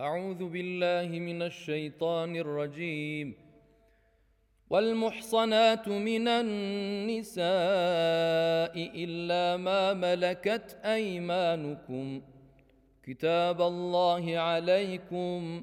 أعوذ بالله من الشيطان الرجيم والمحصنات من النساء إلا ما ملكت أيمانكم كتاب الله عليكم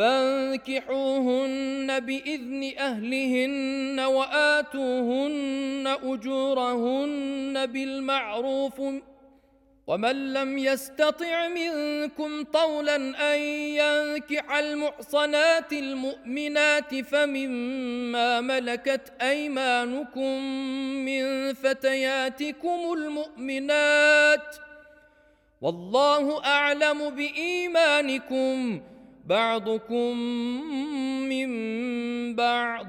فانكحوهن باذن اهلهن واتوهن اجورهن بالمعروف ومن لم يستطع منكم طولا ان ينكح المحصنات المؤمنات فمما ملكت ايمانكم من فتياتكم المؤمنات والله اعلم بايمانكم بعضكم من بعض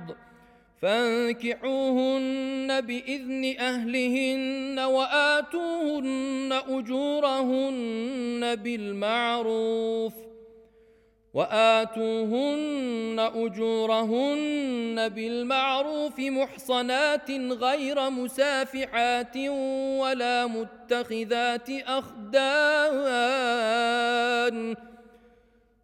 فانكحوهن باذن اهلهن واتوهن اجورهن بالمعروف واتوهن اجورهن بالمعروف محصنات غير مسافحات ولا متخذات اخدان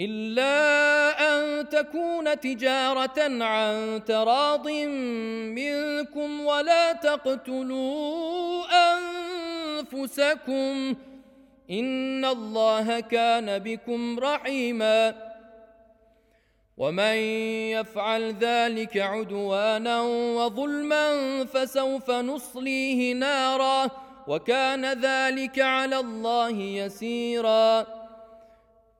إلا أن تكون تجارة عن تراض منكم ولا تقتلوا أنفسكم إن الله كان بكم رحيما ومن يفعل ذلك عدوانا وظلما فسوف نصليه نارا وكان ذلك على الله يسيراً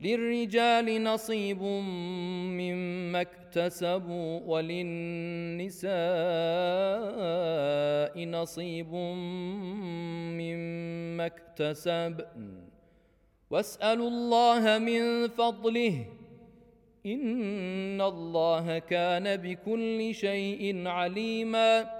للرجال نصيب مما اكتسبوا وللنساء نصيب مما اكتسب واسالوا الله من فضله ان الله كان بكل شيء عليما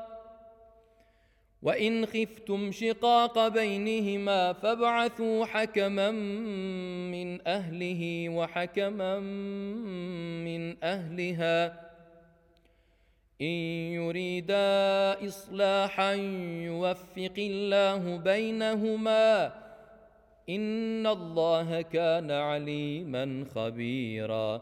وان خفتم شقاق بينهما فابعثوا حكما من اهله وحكما من اهلها ان يريدا اصلاحا يوفق الله بينهما ان الله كان عليما خبيرا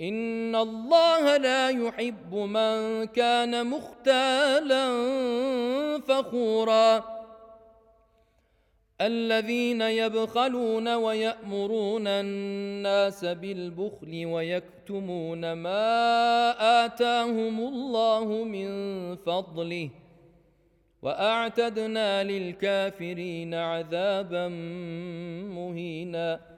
ان الله لا يحب من كان مختالا فخورا الذين يبخلون ويامرون الناس بالبخل ويكتمون ما اتاهم الله من فضله واعتدنا للكافرين عذابا مهينا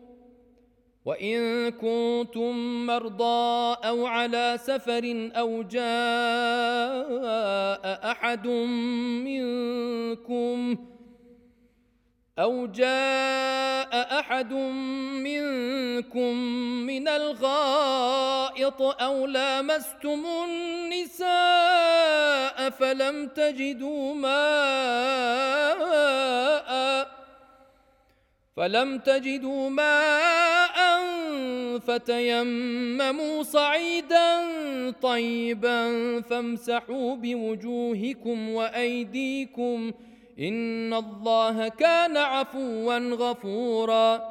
وان كنتم مرضى او على سفر او جاء احد منكم أو جاء أحد منكم من الغائط أو لامستم النساء فلم تجدوا ماءً فلم تجدوا ماء فتيمموا صعيدا طيبا فامسحوا بوجوهكم وأيديكم إن الله كان عفوا غفورا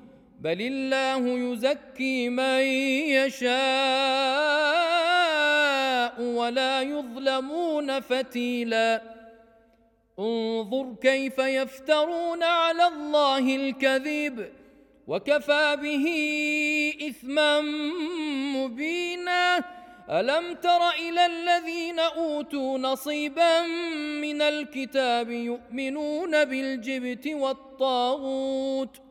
بل الله يزكي من يشاء ولا يظلمون فتيلا انظر كيف يفترون على الله الكذب وكفى به اثما مبينا الم تر الى الذين اوتوا نصيبا من الكتاب يؤمنون بالجبت والطاغوت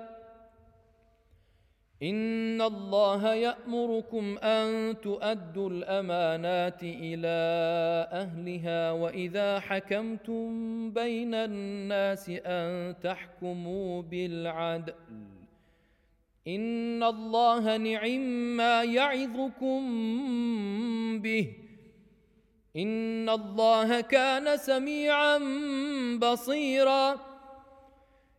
ان الله يأمركم ان تؤدوا الامانات الى اهلها واذا حكمتم بين الناس ان تحكموا بالعدل ان الله نعم ما يعظكم به ان الله كان سميعا بصيرا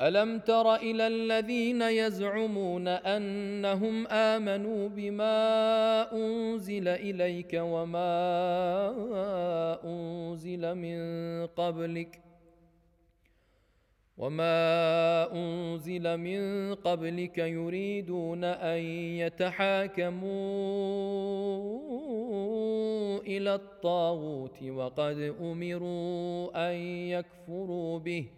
الم تر الى الذين يزعمون انهم امنوا بما انزل اليك وما انزل من قبلك وما انزل من قبلك يريدون ان يتحاكموا الى الطاغوت وقد امروا ان يكفروا به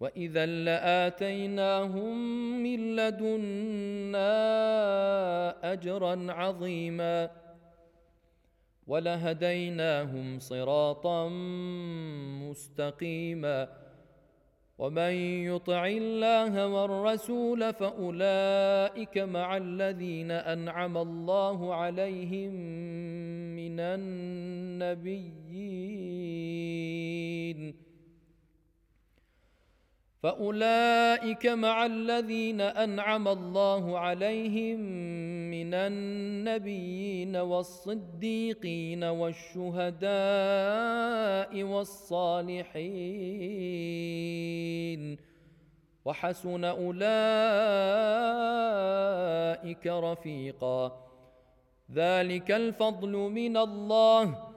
واذا لاتيناهم من لدنا اجرا عظيما ولهديناهم صراطا مستقيما ومن يطع الله والرسول فاولئك مع الذين انعم الله عليهم من النبيين فاولئك مع الذين انعم الله عليهم من النبيين والصديقين والشهداء والصالحين وحسن اولئك رفيقا ذلك الفضل من الله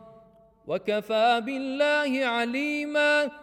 وكفى بالله عليما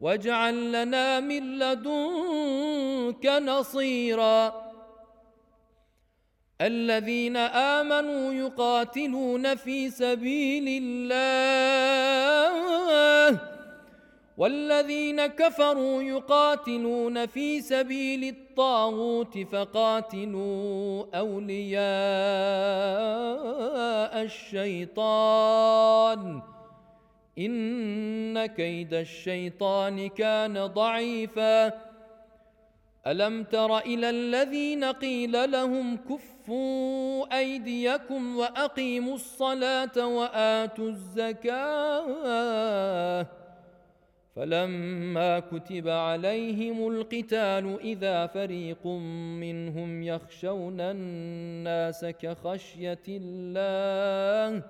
واجعل لنا من لدنك نصيرا. الذين امنوا يقاتلون في سبيل الله، والذين كفروا يقاتلون في سبيل الطاغوت فقاتلوا اولياء الشيطان. ان كيد الشيطان كان ضعيفا. الم تر الى الذين قيل لهم كفوا ايديكم واقيموا الصلاه واتوا الزكاه فلما كتب عليهم القتال اذا فريق منهم يخشون الناس كخشيه الله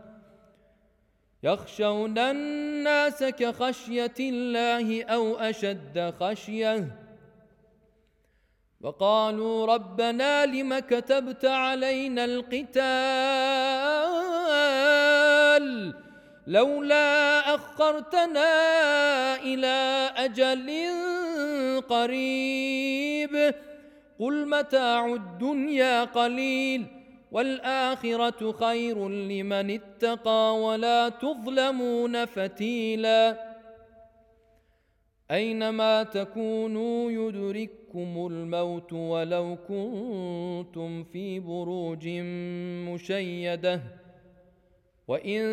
يخشون الناس كخشيه الله او اشد خشيه وقالوا ربنا لم كتبت علينا القتال لولا اخرتنا الى اجل قريب. قل متاع الدنيا قليل. والاخره خير لمن اتقى ولا تظلمون فتيلا. اينما تكونوا يدرككم الموت ولو كنتم في بروج مشيده وان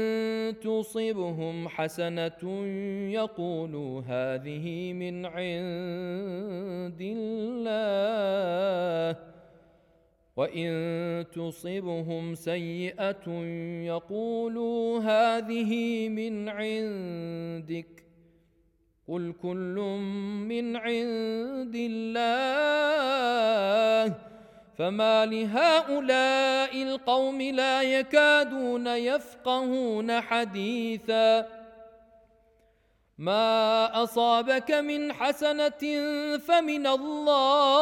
تصبهم حسنه يقولوا هذه من عند الله. وان تصبهم سيئه يقولوا هذه من عندك قل كل من عند الله فما لهؤلاء القوم لا يكادون يفقهون حديثا ما اصابك من حسنه فمن الله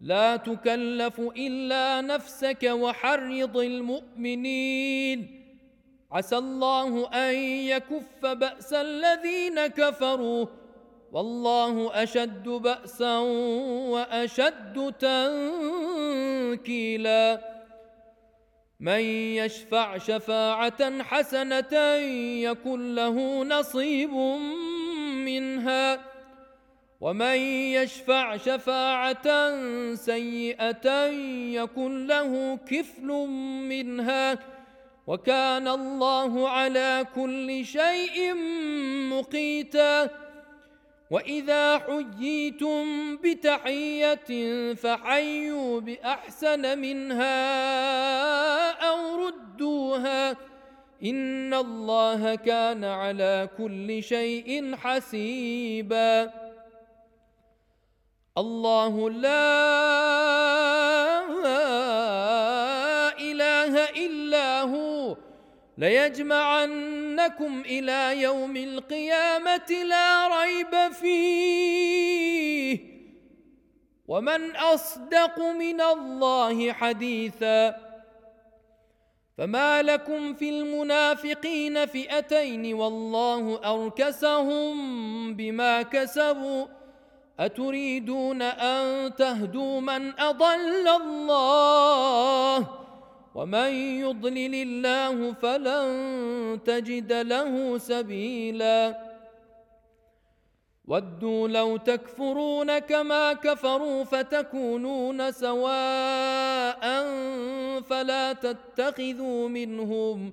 لا تكلف الا نفسك وحرض المؤمنين. عسى الله ان يكف باس الذين كفروا. والله اشد باسا واشد تنكيلا. من يشفع شفاعه حسنه يكن له نصيب منها. ومن يشفع شفاعه سيئه يكن له كفل منها وكان الله على كل شيء مقيتا واذا حييتم بتحيه فحيوا باحسن منها او ردوها ان الله كان على كل شيء حسيبا الله لا اله الا هو ليجمعنكم الى يوم القيامه لا ريب فيه ومن اصدق من الله حديثا فما لكم في المنافقين فئتين والله اركسهم بما كسبوا اتريدون ان تهدوا من اضل الله ومن يضلل الله فلن تجد له سبيلا ودوا لو تكفرون كما كفروا فتكونون سواء فلا تتخذوا منهم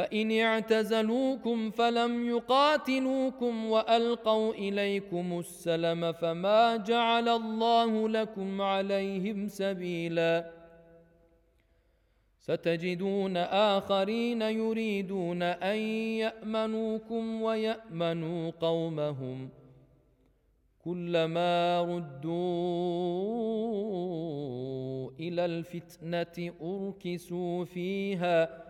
فإن اعتزلوكم فلم يقاتلوكم وألقوا إليكم السلم فما جعل الله لكم عليهم سبيلاً ستجدون اخرين يريدون ان يامنوكم ويامنوا قومهم كلما ردوا الى الفتنه اركسوا فيها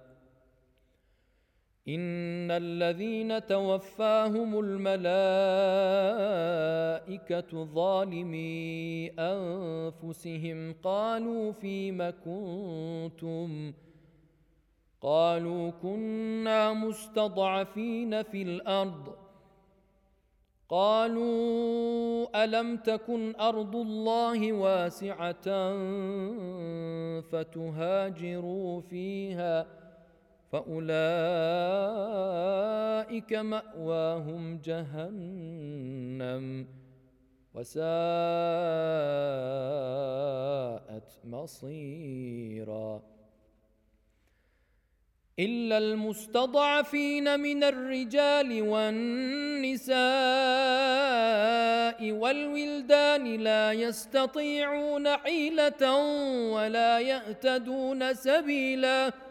ان الذين توفاهم الملائكه ظالمي انفسهم قالوا فيم كنتم قالوا كنا مستضعفين في الارض قالوا الم تكن ارض الله واسعه فتهاجروا فيها فاولئك ماواهم جهنم وساءت مصيرا الا المستضعفين من الرجال والنساء والولدان لا يستطيعون حيله ولا يهتدون سبيلا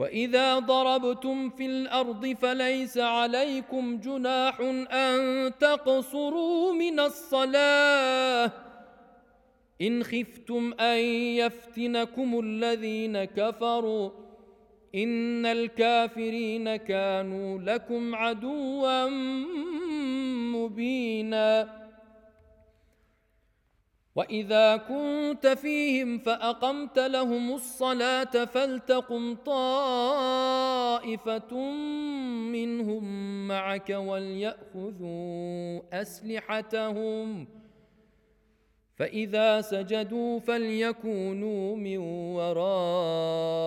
واذا ضربتم في الارض فليس عليكم جناح ان تقصروا من الصلاه ان خفتم ان يفتنكم الذين كفروا ان الكافرين كانوا لكم عدوا مبينا واذا كنت فيهم فاقمت لهم الصلاه فلتقم طائفه منهم معك وليأخذوا أسلحتهم فإذا سجدوا فليكونوا من ورائكم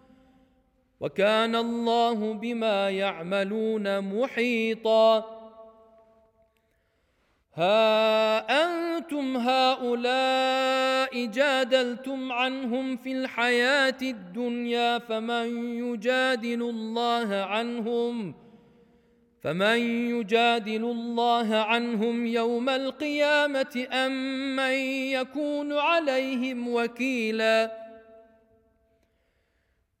وكان الله بما يعملون محيطا. ها انتم هؤلاء جادلتم عنهم في الحياه الدنيا فمن يجادل الله عنهم؟ فمن يجادل الله عنهم يوم القيامه ام من يكون عليهم وكيلا؟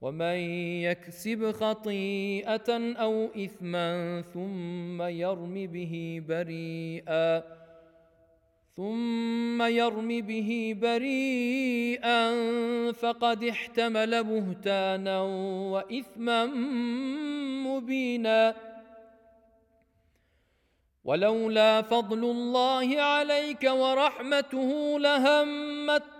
ومن يكسب خطيئه او اثما ثم يرم به بريئا ثم يرم به بريئا فقد احتمل بهتانا واثما مبينا ولولا فضل الله عليك ورحمته لهمت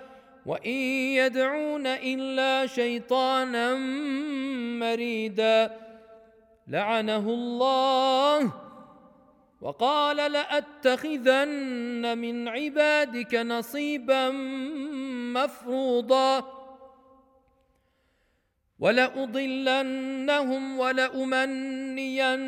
وان يدعون الا شيطانا مريدا لعنه الله وقال لاتخذن من عبادك نصيبا مفروضا ولأضلنهم ولأمنينهم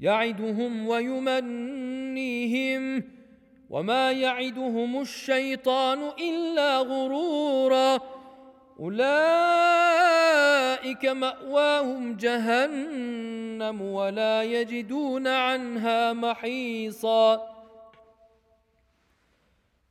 يعدهم ويمنيهم وما يعدهم الشيطان إلا غرورا. أولئك مأواهم جهنم ولا يجدون عنها محيصا.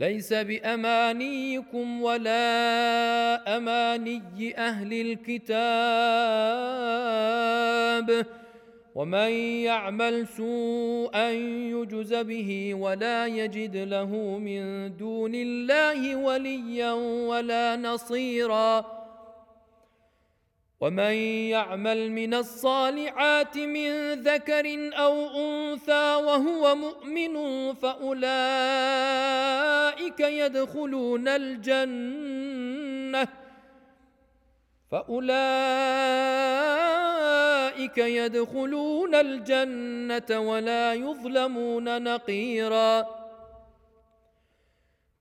ليس بأمانيكم ولا أماني أهل الكتاب ومن يعمل سوءا يجز به ولا يجد له من دون الله وليا ولا نصيرا ومن يعمل من الصالحات من ذكر او انثى وهو مؤمن فاولئك يدخلون الجنه فاولئك يدخلون الجنه ولا يظلمون نقيرا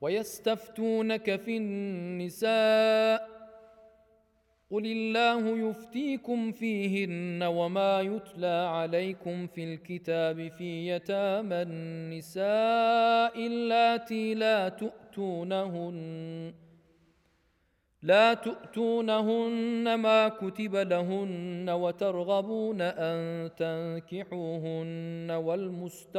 ويستفتونك في النساء قل الله يفتيكم فيهن وما يتلى عليكم في الكتاب في يتامى النساء اللاتي لا تؤتونهن لا تؤتونهن ما كتب لهن وترغبون ان تنكحوهن والمستضعفين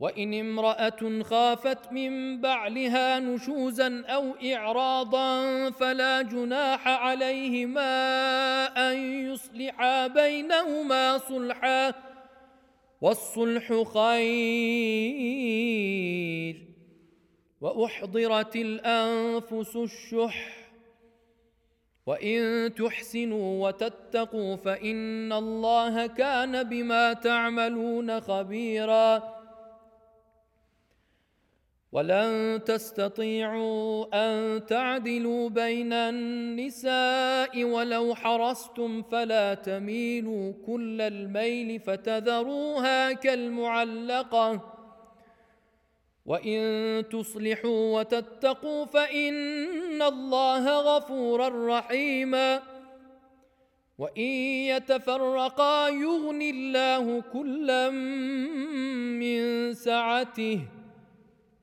وان امراه خافت من بعلها نشوزا او اعراضا فلا جناح عليهما ان يصلحا بينهما صلحا والصلح خير واحضرت الانفس الشح وان تحسنوا وتتقوا فان الله كان بما تعملون خبيرا ولن تستطيعوا ان تعدلوا بين النساء ولو حرصتم فلا تميلوا كل الميل فتذروها كالمعلقه وان تصلحوا وتتقوا فان الله غفورا رحيما وان يتفرقا يغن الله كلا من سعته.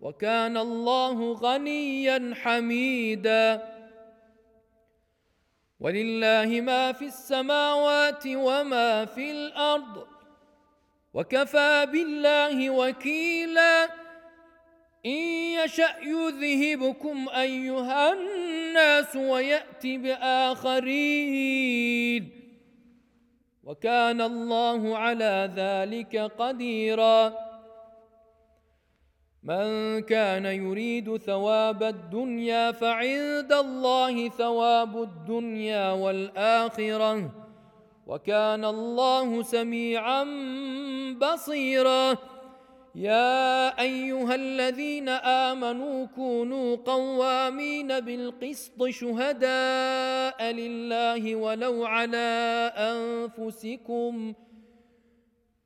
وكان الله غنيا حميدا. ولله ما في السماوات وما في الارض وكفى بالله وكيلا. ان يشا يذهبكم ايها الناس ويات باخرين وكان الله على ذلك قديرا. من كان يريد ثواب الدنيا فعند الله ثواب الدنيا والاخره وكان الله سميعا بصيرا. يا ايها الذين امنوا كونوا قوامين بالقسط شهداء لله ولو على انفسكم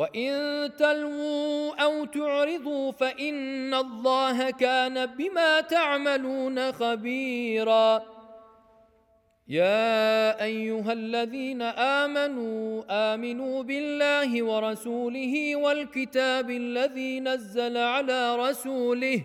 وَإِن تَلْوُوا أَوْ تُعْرِضُوا فَإِنَّ اللَّهَ كَانَ بِمَا تَعْمَلُونَ خَبِيرًا. يا ايها الذين امنوا امنوا بالله ورسوله والكتاب الذي نزل على رسوله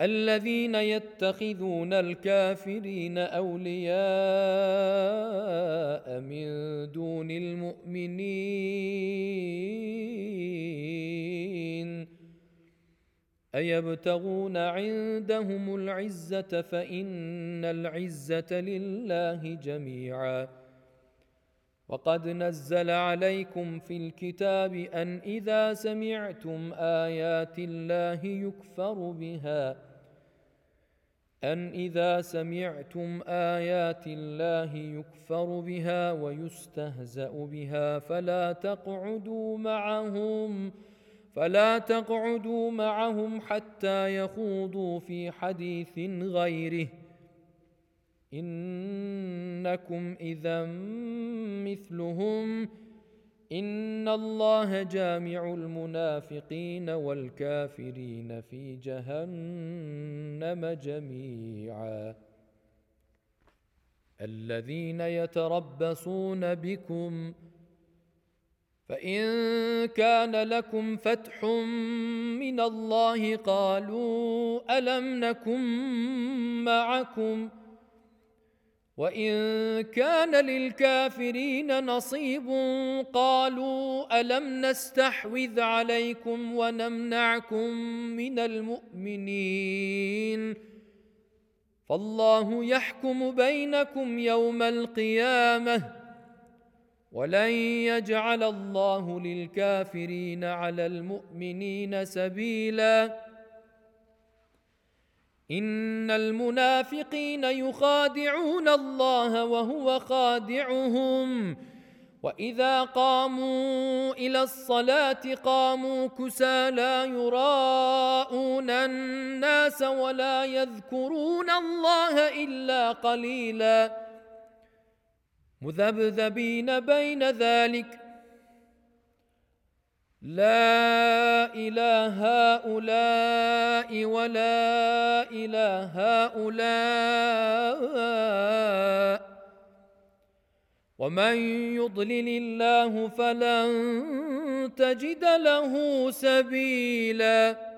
الذين يتخذون الكافرين اولياء من دون المؤمنين ايبتغون عندهم العزه فان العزه لله جميعا وقد نزل عليكم في الكتاب ان اذا سمعتم ايات الله يكفر بها ان اذا سمعتم ايات الله يكفر بها ويستهزا بها فلا تقعدوا معهم فلا تقعدوا معهم حتى يخوضوا في حديث غيره انكم اذا مثلهم ان الله جامع المنافقين والكافرين في جهنم جميعا. الذين يتربصون بكم فان كان لكم فتح من الله قالوا الم نكن معكم وان كان للكافرين نصيب قالوا الم نستحوذ عليكم ونمنعكم من المؤمنين فالله يحكم بينكم يوم القيامه ولن يجعل الله للكافرين على المؤمنين سبيلا ان المنافقين يخادعون الله وهو خادعهم واذا قاموا الى الصلاه قاموا كسى لا يراءون الناس ولا يذكرون الله الا قليلا مذبذبين بين ذلك لا إلى هؤلاء ولا إلى هؤلاء. ومن يضلل الله فلن تجد له سبيلاً.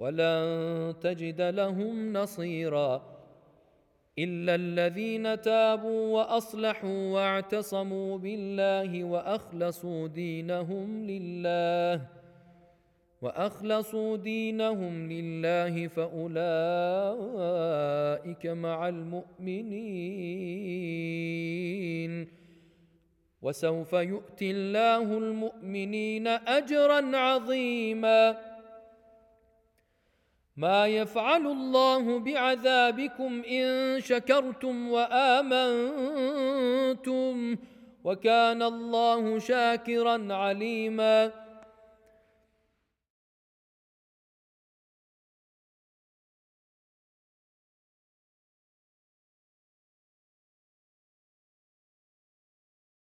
ولن تجد لهم نصيرا الا الذين تابوا واصلحوا واعتصموا بالله واخلصوا دينهم لله واخلصوا دينهم لله فاولئك مع المؤمنين وسوف يؤتي الله المؤمنين اجرا عظيما ما يفعل الله بعذابكم إن شكرتم وآمنتم وكان الله شاكرا عليما